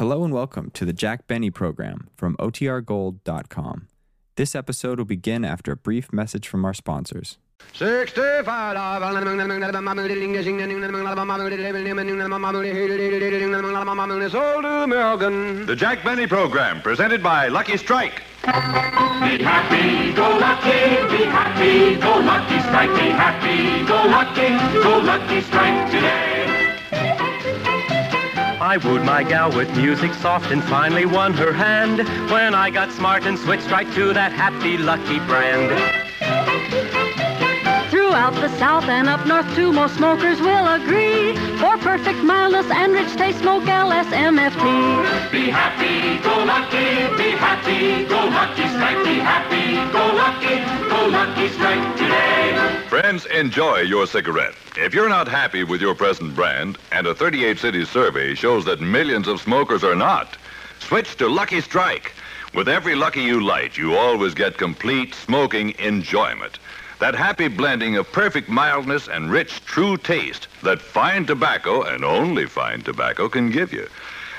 Hello and welcome to the Jack Benny program from OTRGold.com. This episode will begin after a brief message from our sponsors. The Jack Benny Program, presented by Lucky Strike. Be happy, go lucky, be happy, go lucky strike, be happy, go lucky, go lucky strike today. I wooed my gal with music soft and finally won her hand when I got smart and switched right to that happy lucky brand. Throughout the South and up north too, most smokers will agree. For perfect mildness and rich taste, smoke LSMFT. Be happy, go lucky, be happy, go lucky strike, be happy, go lucky, go lucky strike today. Friends, enjoy your cigarette. If you're not happy with your present brand, and a 38 city survey shows that millions of smokers are not, switch to Lucky Strike. With every Lucky you light, you always get complete smoking enjoyment. That happy blending of perfect mildness and rich, true taste that fine tobacco and only fine tobacco can give you.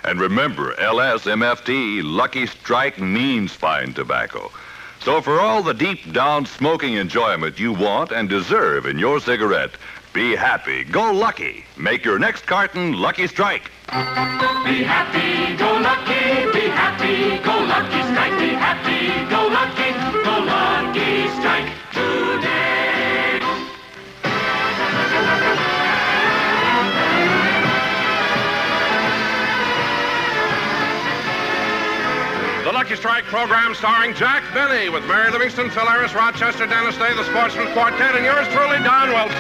And remember, LSMFT, Lucky Strike means fine tobacco. So for all the deep down smoking enjoyment you want and deserve in your cigarette, be happy, go lucky. Make your next carton Lucky Strike. Be happy, go lucky, be happy, go lucky strike, be happy, Lucky Strike program starring Jack Benny with Mary Livingstone, Phil Harris, Rochester, Dennis Day, the Sportsmen Quartet, and yours truly, Don Wilson.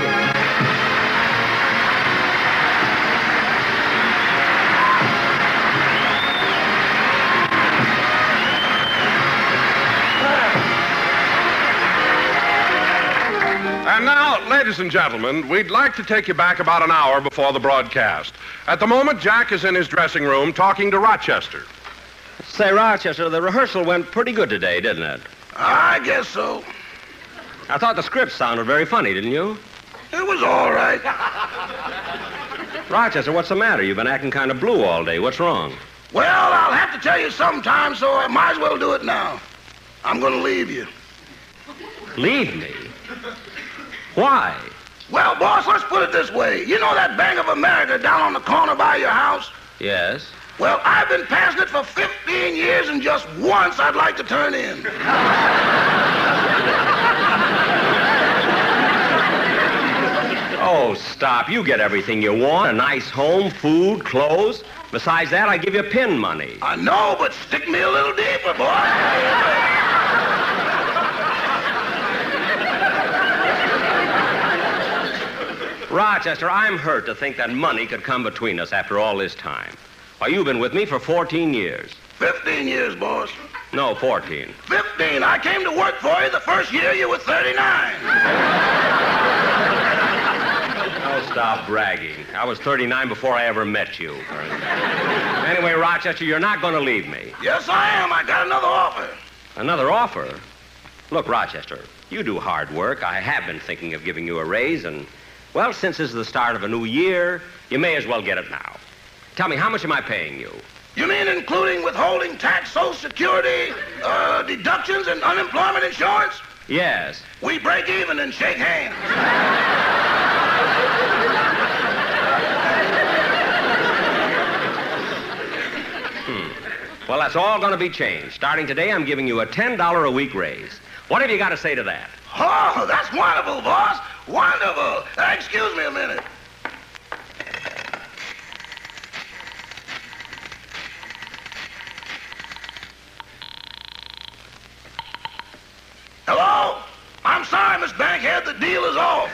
And now, ladies and gentlemen, we'd like to take you back about an hour before the broadcast. At the moment, Jack is in his dressing room talking to Rochester. Say, Rochester, the rehearsal went pretty good today, didn't it? I guess so. I thought the script sounded very funny, didn't you? It was all right. Rochester, what's the matter? You've been acting kind of blue all day. What's wrong? Well, I'll have to tell you sometime, so I might as well do it now. I'm going to leave you. Leave me? Why? Well, boss, let's put it this way. You know that Bank of America down on the corner by your house? Yes. Well, I've been passing it for 15 years, and just once I'd like to turn in. Oh, stop. You get everything you want a nice home, food, clothes. Besides that, I give you pin money. I know, but stick me a little deeper, boy. Rochester, I'm hurt to think that money could come between us after all this time. Why, you've been with me for 14 years. 15 years, boss. No, 14. 15. I came to work for you the first year you were 39. Oh, stop bragging. I was 39 before I ever met you. Anyway, Rochester, you're not going to leave me. Yes, I am. I got another offer. Another offer? Look, Rochester, you do hard work. I have been thinking of giving you a raise, and, well, since this is the start of a new year, you may as well get it now. Tell me, how much am I paying you? You mean including withholding tax, Social Security, uh, deductions, and unemployment insurance? Yes. We break even and shake hands. Well, that's all going to be changed. Starting today, I'm giving you a $10 a week raise. What have you got to say to that? Oh, that's wonderful, boss. Wonderful. Uh, excuse me a minute. Hello? I'm sorry, Miss Bankhead. The deal is off.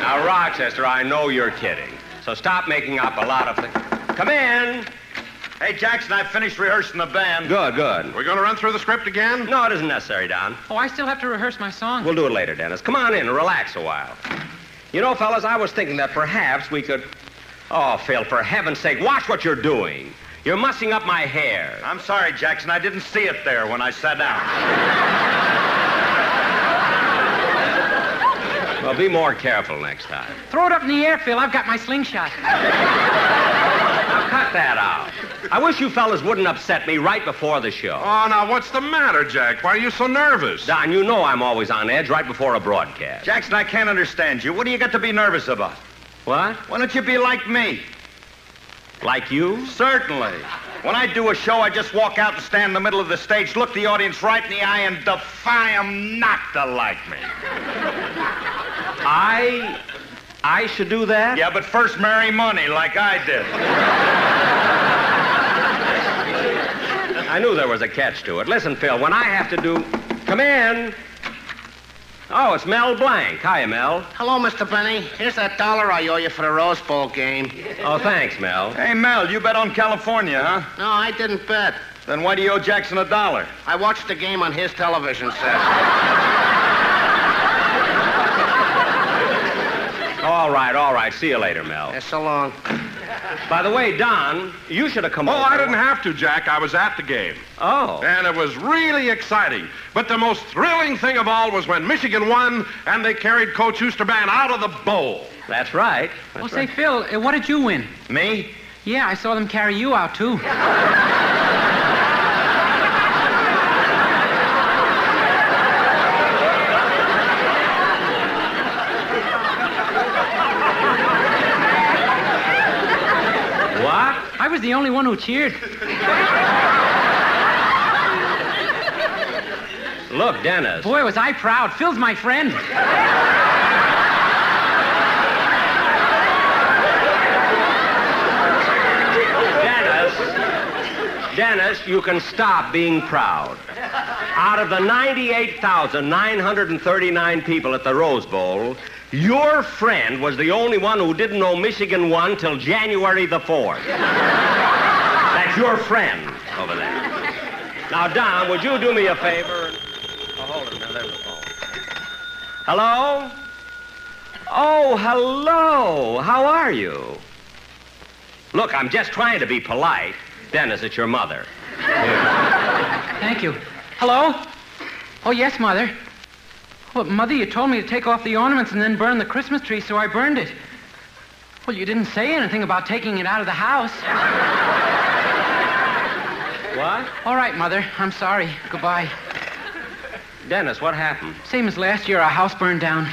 Now, Rochester, I know you're kidding. So stop making up a lot of things. Come in. Hey, Jackson, I've finished rehearsing the band. Good, good. We're going to run through the script again? No, it isn't necessary, Don. Oh, I still have to rehearse my song. We'll do it later, Dennis. Come on in and relax a while. You know, fellas, I was thinking that perhaps we could. Oh, Phil, for heaven's sake, watch what you're doing. You're mussing up my hair. I'm sorry, Jackson. I didn't see it there when I sat down. Well, be more careful next time. Throw it up in the air, Phil. I've got my slingshot. Now, cut that out. I wish you fellas wouldn't upset me right before the show. Oh, now, what's the matter, Jack? Why are you so nervous? Don, you know I'm always on edge right before a broadcast. Jackson, I can't understand you. What do you got to be nervous about? What? Why don't you be like me? Like you? Certainly. When I do a show, I just walk out and stand in the middle of the stage, look the audience right in the eye, and defy them not to like me. I. I should do that? Yeah, but first marry money like I did. I knew there was a catch to it. Listen, Phil, when I have to do. Come in. Oh, it's Mel Blanc. Hiya, Mel. Hello, Mr. Benny. Here's that dollar I owe you for the Rose Bowl game. Oh, thanks, Mel. Hey, Mel, you bet on California, huh? No, I didn't bet. Then why do you owe Jackson a dollar? I watched the game on his television set. All right, all right. See you later, Mel. Yeah, so long. By the way, Don, you should have come Oh, over. I didn't have to, Jack. I was at the game. Oh. And it was really exciting. But the most thrilling thing of all was when Michigan won and they carried Coach Oosterbaan out of the bowl. That's right. That's Well, say, right. Phil, uh, what did you win? Me? Yeah, I saw them carry you out, too. What? I was the only one who cheered. Look, Dennis. Boy, was I proud. Phil's my friend. Dennis. Dennis, you can stop being proud. Out of the 98,939 people at the Rose Bowl, your friend was the only one who didn't know Michigan won till January the 4th. Your friend over there. Now, Don, would you do me a favor? Oh, hold it now. There's the phone. Hello? Oh, hello. How are you? Look, I'm just trying to be polite. Dennis, it's your mother. Thank you. Hello? Oh, yes, Mother. Well, Mother, you told me to take off the ornaments and then burn the Christmas tree, so I burned it. Well, you didn't say anything about taking it out of the house. What? All right, Mother. I'm sorry. Goodbye. Dennis, what happened? Same as last year, our house burned down.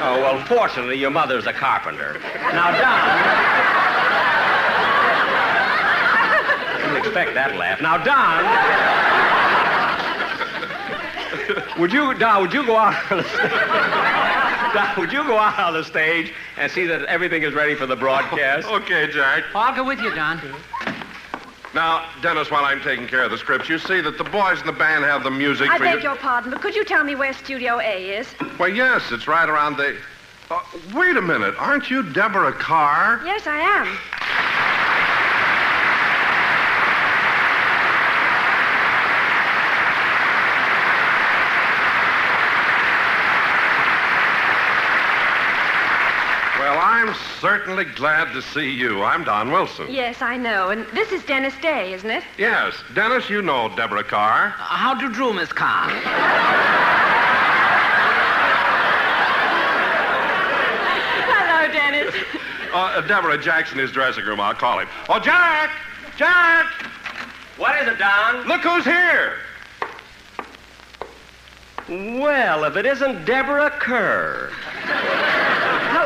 Oh, well, fortunately, your mother's a carpenter. Now, Don. Didn't expect that laugh. Now, Don. Would you, Don, would you go out on the stage? Don, would you go out on the stage and see that everything is ready for the broadcast? Okay, Jack. Oh, I'll go with you, Don. Now, Dennis, while I'm taking care of the scripts, you see that the boys in the band have the music I for beg you. your pardon, but could you tell me where Studio A is? Well, yes, it's right around the. Uh, wait a minute. Aren't you Deborah Carr? Yes, I am. Well, I'm certainly glad to see you. I'm Don Wilson. Yes, I know. And this is Dennis Day, isn't it? Yes, Dennis, you know Deborah Carr. How do you do, Miss Carr? Hello, Dennis. Uh, Deborah, Jack's in his dressing room. I'll call him. Oh, Jack! Jack! What is it, Don? Look who's here! Well, if it isn't Deborah Kerr.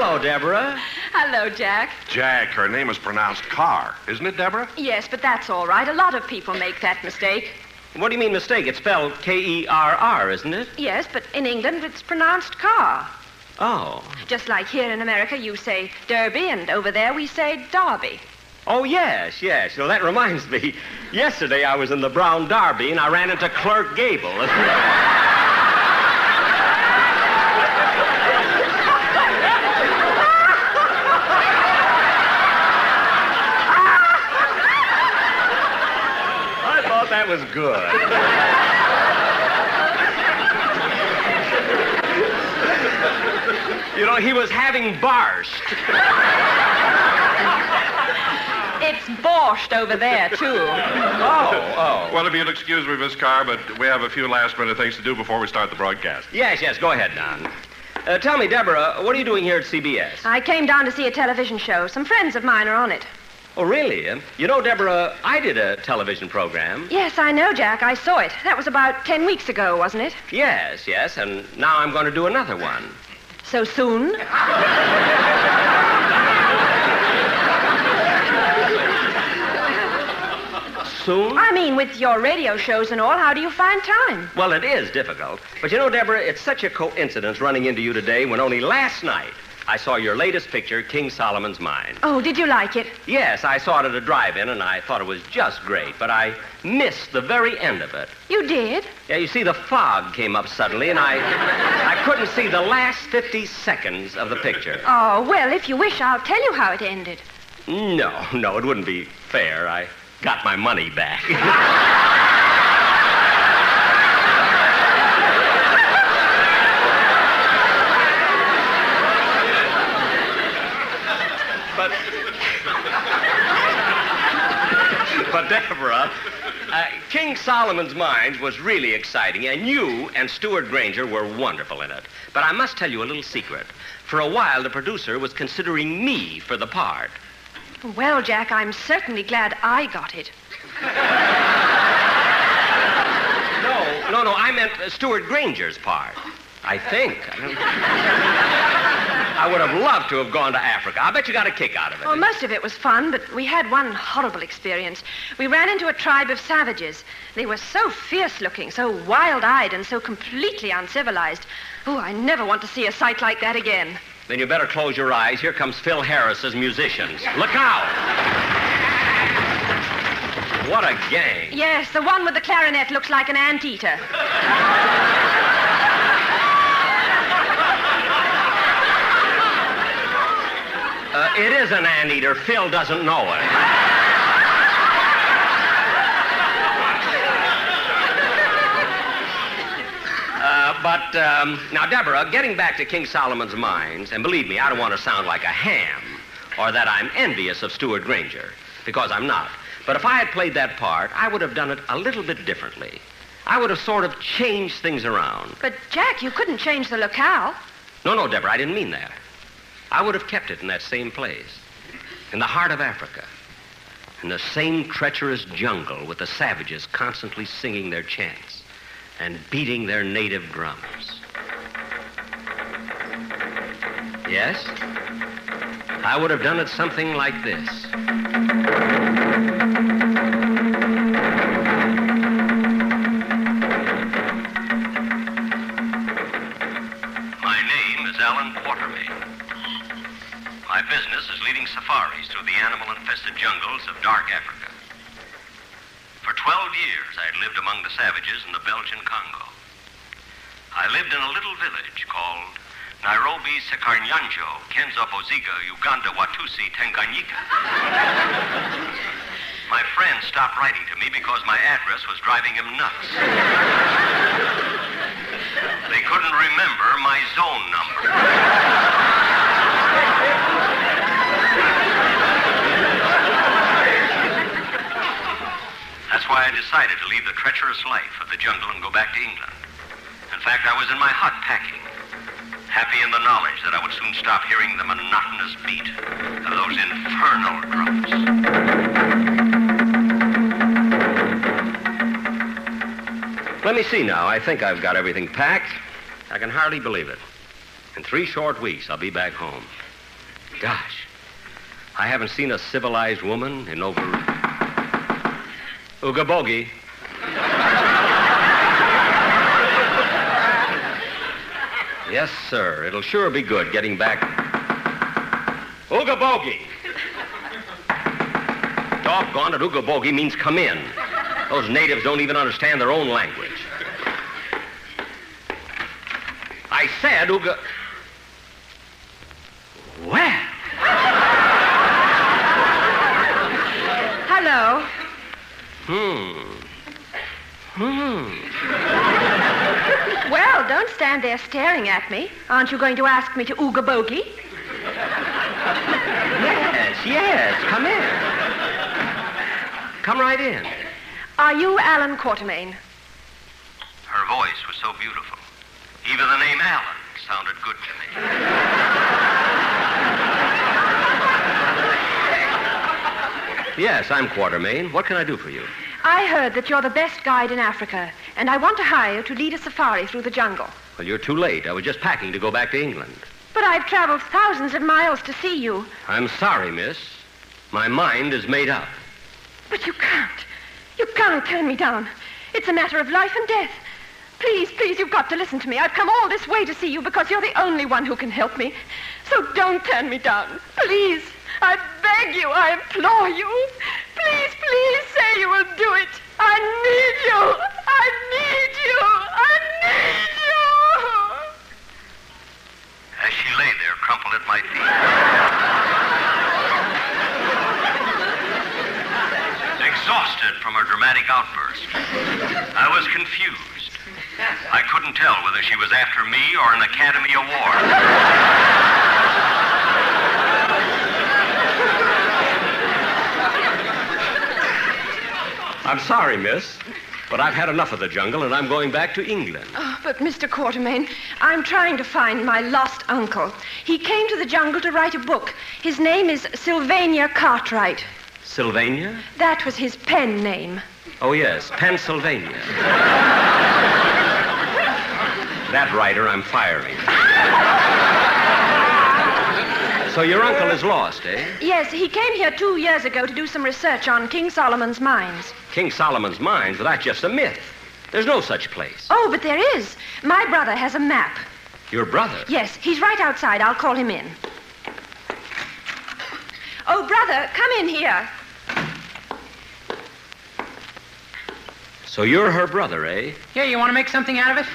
Hello, Deborah. Hello, Jack. Jack, her name is pronounced Carr, isn't it, Deborah? Yes, but that's all right. A lot of people make that mistake. What do you mean mistake? It's spelled K-E-R-R, isn't it? Yes, but in England it's pronounced car. Oh. Just like here in America you say Derby, and over there we say Derby. Oh, yes, yes. Well, that reminds me. Yesterday I was in the Brown Derby and I ran into Clerk Gable. I thought that was good. You know, he was having barsht. It's borscht over there, too. Oh, oh. Well, if you'll excuse me, Miss Carr, but we have a few last minute things to do before we start the broadcast. Yes, yes, go ahead, Don. Uh, tell me, Deborah, what are you doing here at CBS? I came down to see a television show. Some friends of mine are on it. Oh, really? You know, Deborah, I did a television program. Yes, I know, Jack. I saw it. That was about ten weeks ago, wasn't it? Yes, yes, and now I'm going to do another one. So soon? Soon? I mean, with your radio shows and all, how do you find time? Well, it is difficult. But you know, Deborah, it's such a coincidence running into you today when only last night I saw your latest picture, King Solomon's Mine. Oh, did you like it? Yes, I saw it at a drive-in and I thought it was just great, but I missed the very end of it. You did? Yeah, you see, the fog came up suddenly and I I couldn't see the last 50 seconds of the picture. Oh, well, if you wish, I'll tell you how it ended. No, no, it wouldn't be fair. I got my money back. Deborah, uh, King Solomon's Mines was really exciting, and you and Stewart Granger were wonderful in it. But I must tell you a little secret. For a while, the producer was considering me for the part. Well, Jack, I'm certainly glad I got it. No, no, no. I meant uh, Stewart Granger's part. I think. I, I would have loved to have gone to Africa. I bet you got a kick out of it. Well, most of it was fun, but we had one horrible experience. We ran into a tribe of savages. They were so fierce looking, so wild eyed, and so completely uncivilized. Oh, I never want to see a sight like that again. Then you better close your eyes. Here comes Phil Harris's musicians. Look out! What a gang. Yes, the one with the clarinet looks like an anteater. Uh, it is an anteater. Phil doesn't know it. Uh, but um, now, Deborah, getting back to King Solomon's mines, and believe me, I don't want to sound like a ham or that I'm envious of Stewart Granger, because I'm not. But if I had played that part, I would have done it a little bit differently. I would have sort of changed things around. But, Jack, you couldn't change the locale. No, no, Deborah, I didn't mean that. I would have kept it in that same place, in the heart of Africa, in the same treacherous jungle with the savages constantly singing their chants and beating their native drums. Yes? I would have done it something like this. My name is Alan Quatermain. My business is leading safaris through the animal-infested jungles of dark Africa. For 12 years, I had lived among the savages in the Belgian Congo. I lived in a little village called Nairobi Sekarnyanjo, Kenzo Boziga, Uganda Watusi, Tanganyika. My friend stopped writing to me because my address was driving him nuts. They couldn't remember my zone number. That's why I decided to leave the treacherous life of the jungle and go back to England. In fact, I was in my hut packing, happy in the knowledge that I would soon stop hearing the monotonous beat of those infernal drums. Let me see now. I think I've got everything packed. I can hardly believe it. In three short weeks, I'll be back home. Gosh, I haven't seen a civilized woman in over. Ooga boogie. yes, sir. It'll sure be good getting back. Ooga boogie. Doggone it, Ooga boogie means come in. Those natives don't even understand their own language. I said Ooga. Well. Hello. Hmm. Hmm. Well, don't stand there staring at me. Aren't you going to ask me to ooga boogie? Yes, yes. Come in. Come right in. Are you Alan Quatermain? Her voice was so beautiful. Even the name Alan sounded good to me. Yes, I'm Quatermain. What can I do for you? I heard that you're the best guide in Africa, and I want to hire you to lead a safari through the jungle. Well, you're too late. I was just packing to go back to England. But I've traveled thousands of miles to see you. I'm sorry, miss. My mind is made up. But you can't. You can't turn me down. It's a matter of life and death. Please, please, you've got to listen to me. I've come all this way to see you because you're the only one who can help me. So don't turn me down. Please. I beg you. I implore you. Please, please say you will do it. I need you. I need you. I need you. As she lay there, crumpled at my feet. Exhausted from her dramatic outburst, I was confused. I couldn't tell whether she was after me or an Academy Award. I'm sorry, miss, but I've had enough of the jungle and I'm going back to England. Oh, but Mr. Quatermain, I'm trying to find my lost uncle. He came to the jungle to write a book. His name is Sylvania Cartwright. Sylvania? That was his pen name. Oh, yes, Pennsylvania. that writer I'm firing. so your uncle is lost, eh? Yes, he came here two years ago to do some research on King Solomon's mines. King Solomon's mines, well, that's just a myth. There's no such place. Oh, but there is. My brother has a map. Your brother? Yes, he's right outside. I'll call him in. Oh, brother, come in here. So you're her brother, eh? Yeah, you want to make something out of it?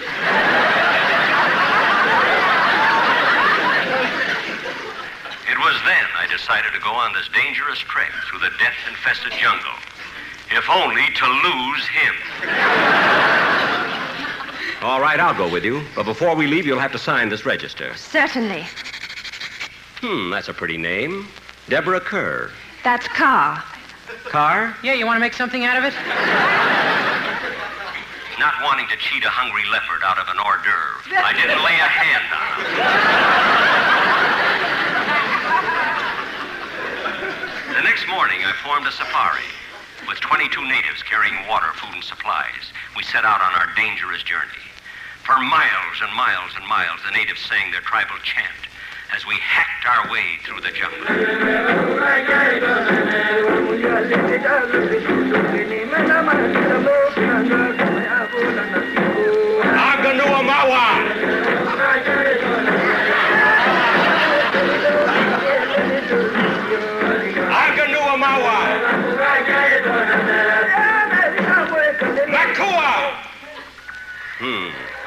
It was then I decided to go on this dangerous trek through the death-infested jungle. If only to lose him. All right, I'll go with you. But before we leave, you'll have to sign this register. Certainly. Hmm, that's a pretty name. Deborah Kerr. That's Carr. Carr? Yeah, you want to make something out of it? Not wanting to cheat a hungry leopard out of an hors d'oeuvre, I didn't lay a hand on him. Next morning, I formed a safari. With 22 natives carrying water, food, and supplies, we set out on our dangerous journey. For miles and miles and miles, the natives sang their tribal chant as we hacked our way through the jungle.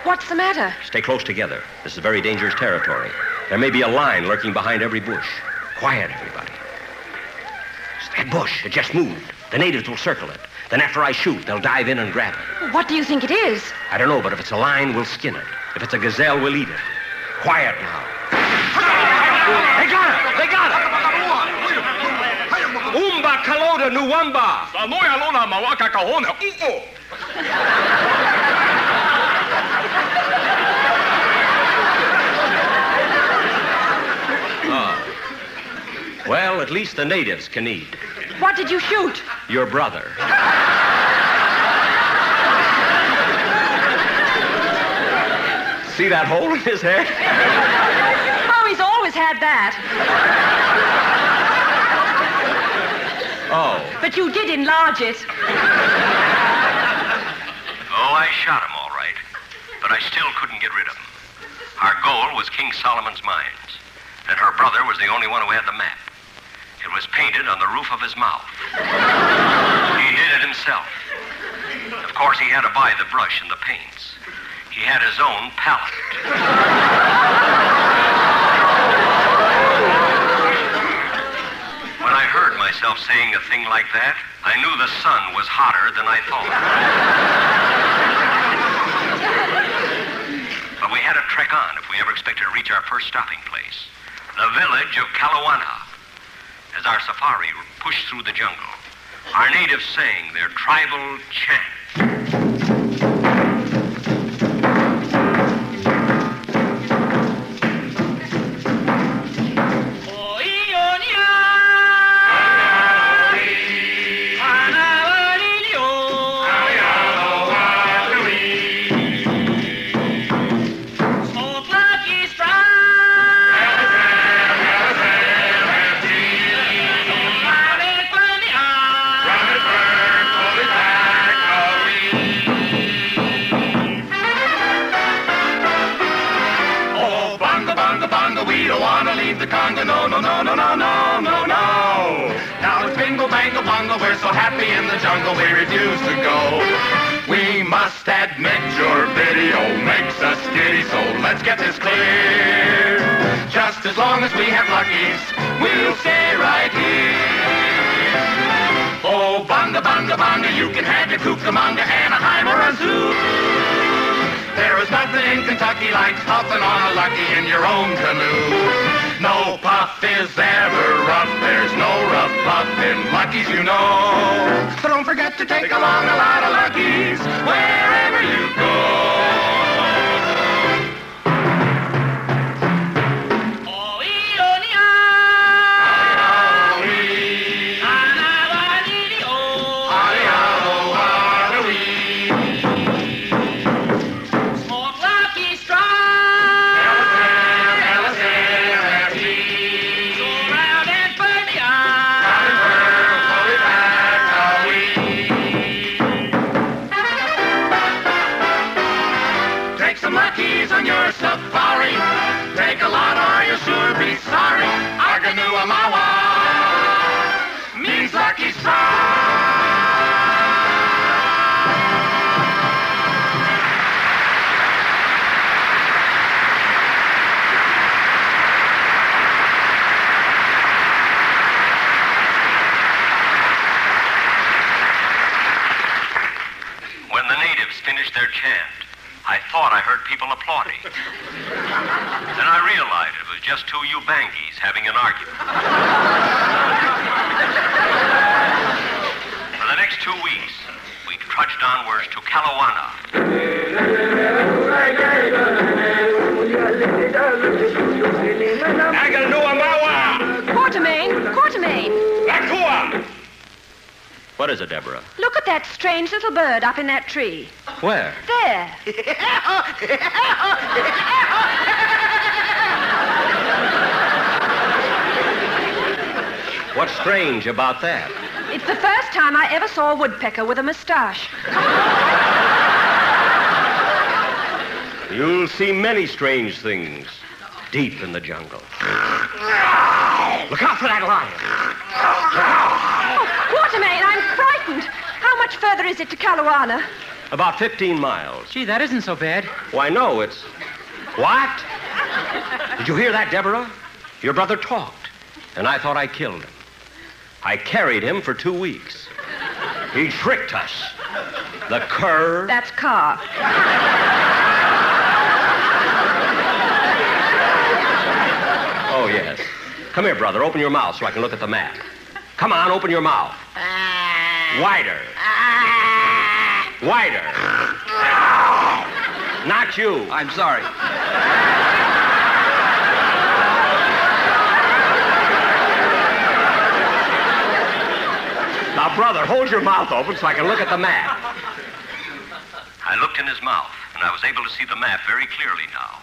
What's the matter? Stay close together. This is very dangerous territory. There may be a line lurking behind every bush. Quiet, everybody. That bush, it just moved. The natives will circle it. Then after I shoot, they'll dive in and grab it. What do you think it is? I don't know, but if it's a lion, we'll skin it. If it's a gazelle, we'll eat it. Quiet now. They got it! They got it! Umba Kaloda Nuwamba! Sanoya Lona Mawaka Kahona. Well, at least the natives can eat. What did you shoot? Your brother. See that hole in his head? Oh, he's always had that. Oh. But you did enlarge it. Oh, I shot him all right, but I still couldn't get rid of him. Our goal was King Solomon's mines, and her brother was the only one who had the map. Was painted on the roof of his mouth. He did it himself. Of course, he had to buy the brush and the paints. He had his own palette. When I heard myself saying a thing like that, I knew the sun was hotter than I thought. But we had to trek on if we ever expected to reach our first stopping place, the village of Kalawana. As our safari pushed through the jungle, our natives sang their tribal chant. The Congo. No, no, no, no, no, no, no, no. Now it's bingo, bango, bongo. We're so happy in the jungle, we refuse to go. We must admit your video makes us giddy, so let's get this clear. Just as long as we have luckies, we'll stay right here. Oh, bonga, bonga, bonga, you can have your Cucamonga, Anaheim, or a zoo. There is nothing in Kentucky like puffing on a lucky in your own canoe. No puff is ever rough. There's no rough puff in Lucky's, you know. So don't forget to take along a lot of Luckies wherever you go. 40. then I realized it was just two Ubangies having an argument. For the next two weeks, we trudged onwards to Kalawana. Aganuamawa! Quatermain! Quatermain! Lakua! What is it, Deborah? Look at that strange little bird up in that tree. Where? There. What's strange about that? It's the first time I ever saw a woodpecker with a moustache. You'll see many strange things deep in the jungle. Look out for that lion. Oh, I'm frightened. How much further is it to Kalawana? About 15 miles. Gee, that isn't so bad. Why, no, it's. What? Did you hear that, Deborah? Your brother talked, and I thought I killed him. I carried him for two weeks. He tricked us. The cur. That's car. Oh, yes. Come here, brother. Open your mouth so I can look at the map. Come on, open your mouth. Ah. Wider. Wider. Not you. I'm sorry. Now, brother, hold your mouth open so I can look at the map. I looked in his mouth, and I was able to see the map very clearly now,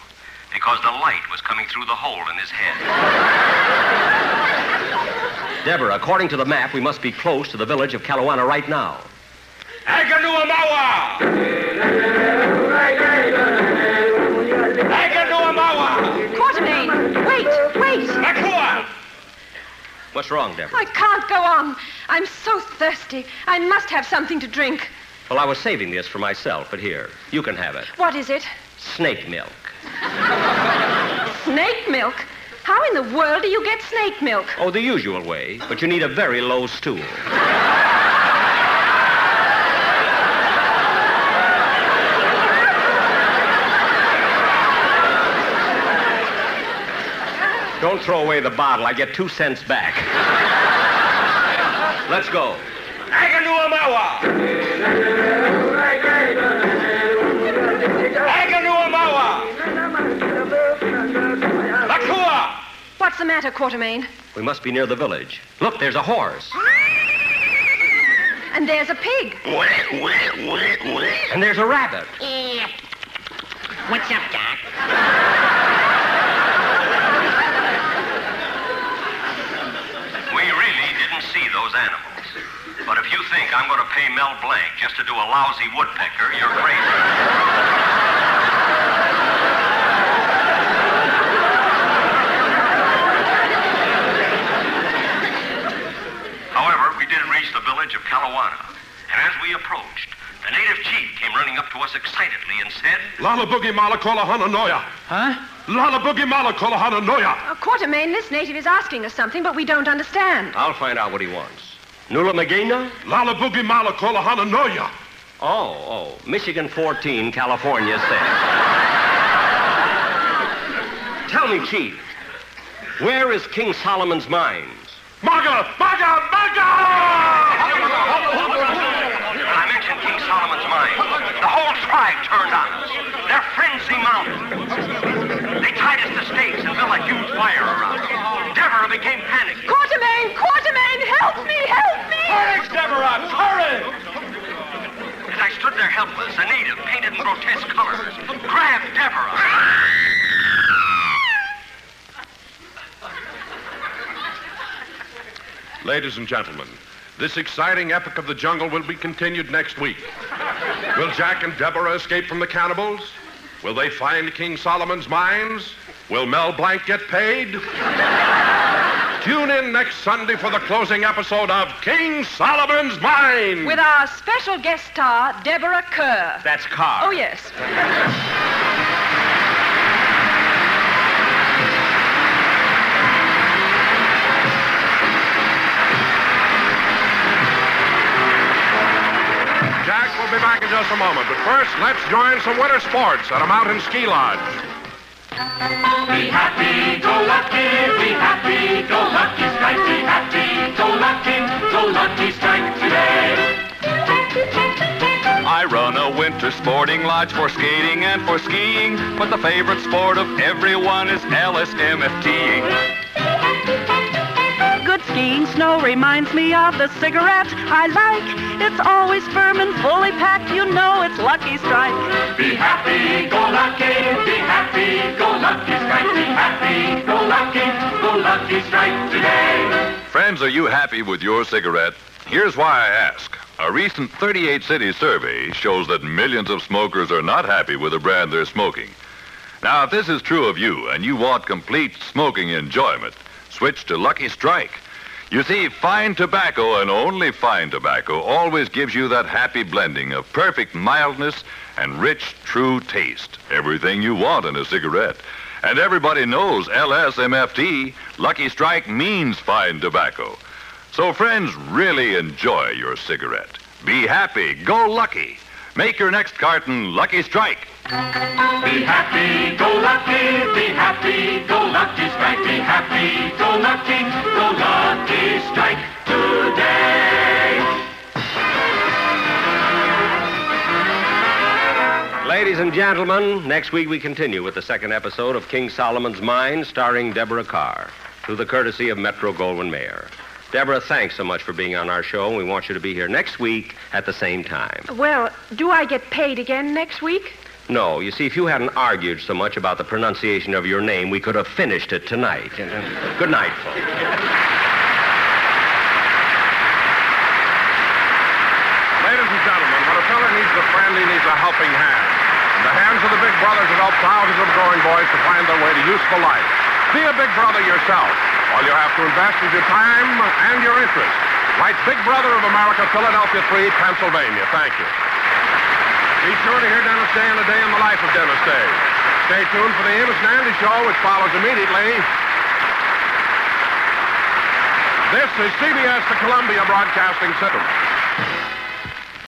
because the light was coming through the hole in his head. Deborah, according to the map, we must be close to the village of Kalawana right now. Quatermain, wait, wait. What's wrong, Deborah? I can't go on. I'm so thirsty. I must have something to drink. Well, I was saving this for myself, but here, you can have it. What is it? Snake milk. Snake milk? How in the world do you get snake milk? Oh, the usual way, but you need a very low stool. Don't throw away the bottle. I get two cents back. Let's go. Aganuamawa! Aganuamawa! Lakua! What's the matter, Quatermain? We must be near the village. Look, there's a horse. And there's a pig. And there's a rabbit. What's up, Doc? We really didn't see those animals. But if you think I'm going to pay Mel Blanc just to do a lousy woodpecker, you're crazy. However, we did reach the village of Kalawana. And as we approached, a native chief came running up to us excitedly and said, Lala Boogie Malakola Hananoya. Huh? Lala Boogie Malakola Hananoya. Uh, Quatermain, this native is asking us something, but we don't understand. I'll find out what he wants. Nula Magina? Lala Boogie Malakola Hananoya. Oh, oh. Michigan 14, California 6. Tell me, Chief, where is King Solomon's mines? Maga! Maga! Maga! I mentioned King Solomon's mine. The whole tribe turned on us. Their frenzy mounted. They tied us to stakes and built a huge fire around us. Deborah became panicked. Quatermain! Quatermain! Help me! Help me! Courage, Deborah! Courage! As I stood there helpless, a native, painted in grotesque colors, grabbed Deborah. Ladies and gentlemen, this exciting epic of the jungle will be continued next week. Will Jack and Deborah escape from the cannibals? Will they find King Solomon's mines? Will Mel Blanc get paid? Tune in next Sunday for the closing episode of King Solomon's Mines. With our special guest star, Deborah Kerr. That's Carr. Oh, yes. Jack will be back in just a moment, but first, let's join some winter sports at a mountain ski lodge. Be happy, go lucky, be happy, go lucky strike, be happy, go lucky, go lucky strike today. I run a winter sporting lodge for skating and for skiing, but the favorite sport of everyone is LSMFTing. Good skiing snow reminds me of the cigarette I like. It's always firm and fully packed. You know it's Lucky Strike. Be happy, go lucky, be happy, go lucky strike, be happy, go lucky, go lucky strike today. Friends, are you happy with your cigarette? Here's why I ask. A recent 38 city survey shows that millions of smokers are not happy with the brand they're smoking. Now, if this is true of you and you want complete smoking enjoyment, switch to Lucky Strike. You see, fine tobacco and only fine tobacco always gives you that happy blending of perfect mildness and rich, true taste. Everything you want in a cigarette. And everybody knows LSMFT, Lucky Strike means fine tobacco. So, friends, really enjoy your cigarette. Be happy, go lucky. Make your next carton Lucky Strike. Be happy, go lucky, be happy, go lucky strike, be happy, go lucky, go lucky strike today. Ladies and gentlemen, next week we continue with the second episode of King Solomon's Mine, starring Deborah Carr, through the courtesy of Metro Goldwyn Mayer. Deborah, thanks so much for being on our show, and we want you to be here next week at the same time. Well, do I get paid again next week? No, you see, if you hadn't argued so much about the pronunciation of your name, we could have finished it tonight. Good night, folks. Ladies and gentlemen, when a fella needs a friend, he needs a helping hand. In the hands of the big brothers that help thousands of growing boys to find their way to useful life. Be a big brother yourself. All you have to invest is your time and your interest. Write Big Brother of America, Philadelphia 3, Pennsylvania. Thank you. Be sure to hear Dennis Day and a day in the life of Dennis Day. Stay tuned for the Amos and Andy Show, which follows immediately. This is CBS, the Columbia Broadcasting System.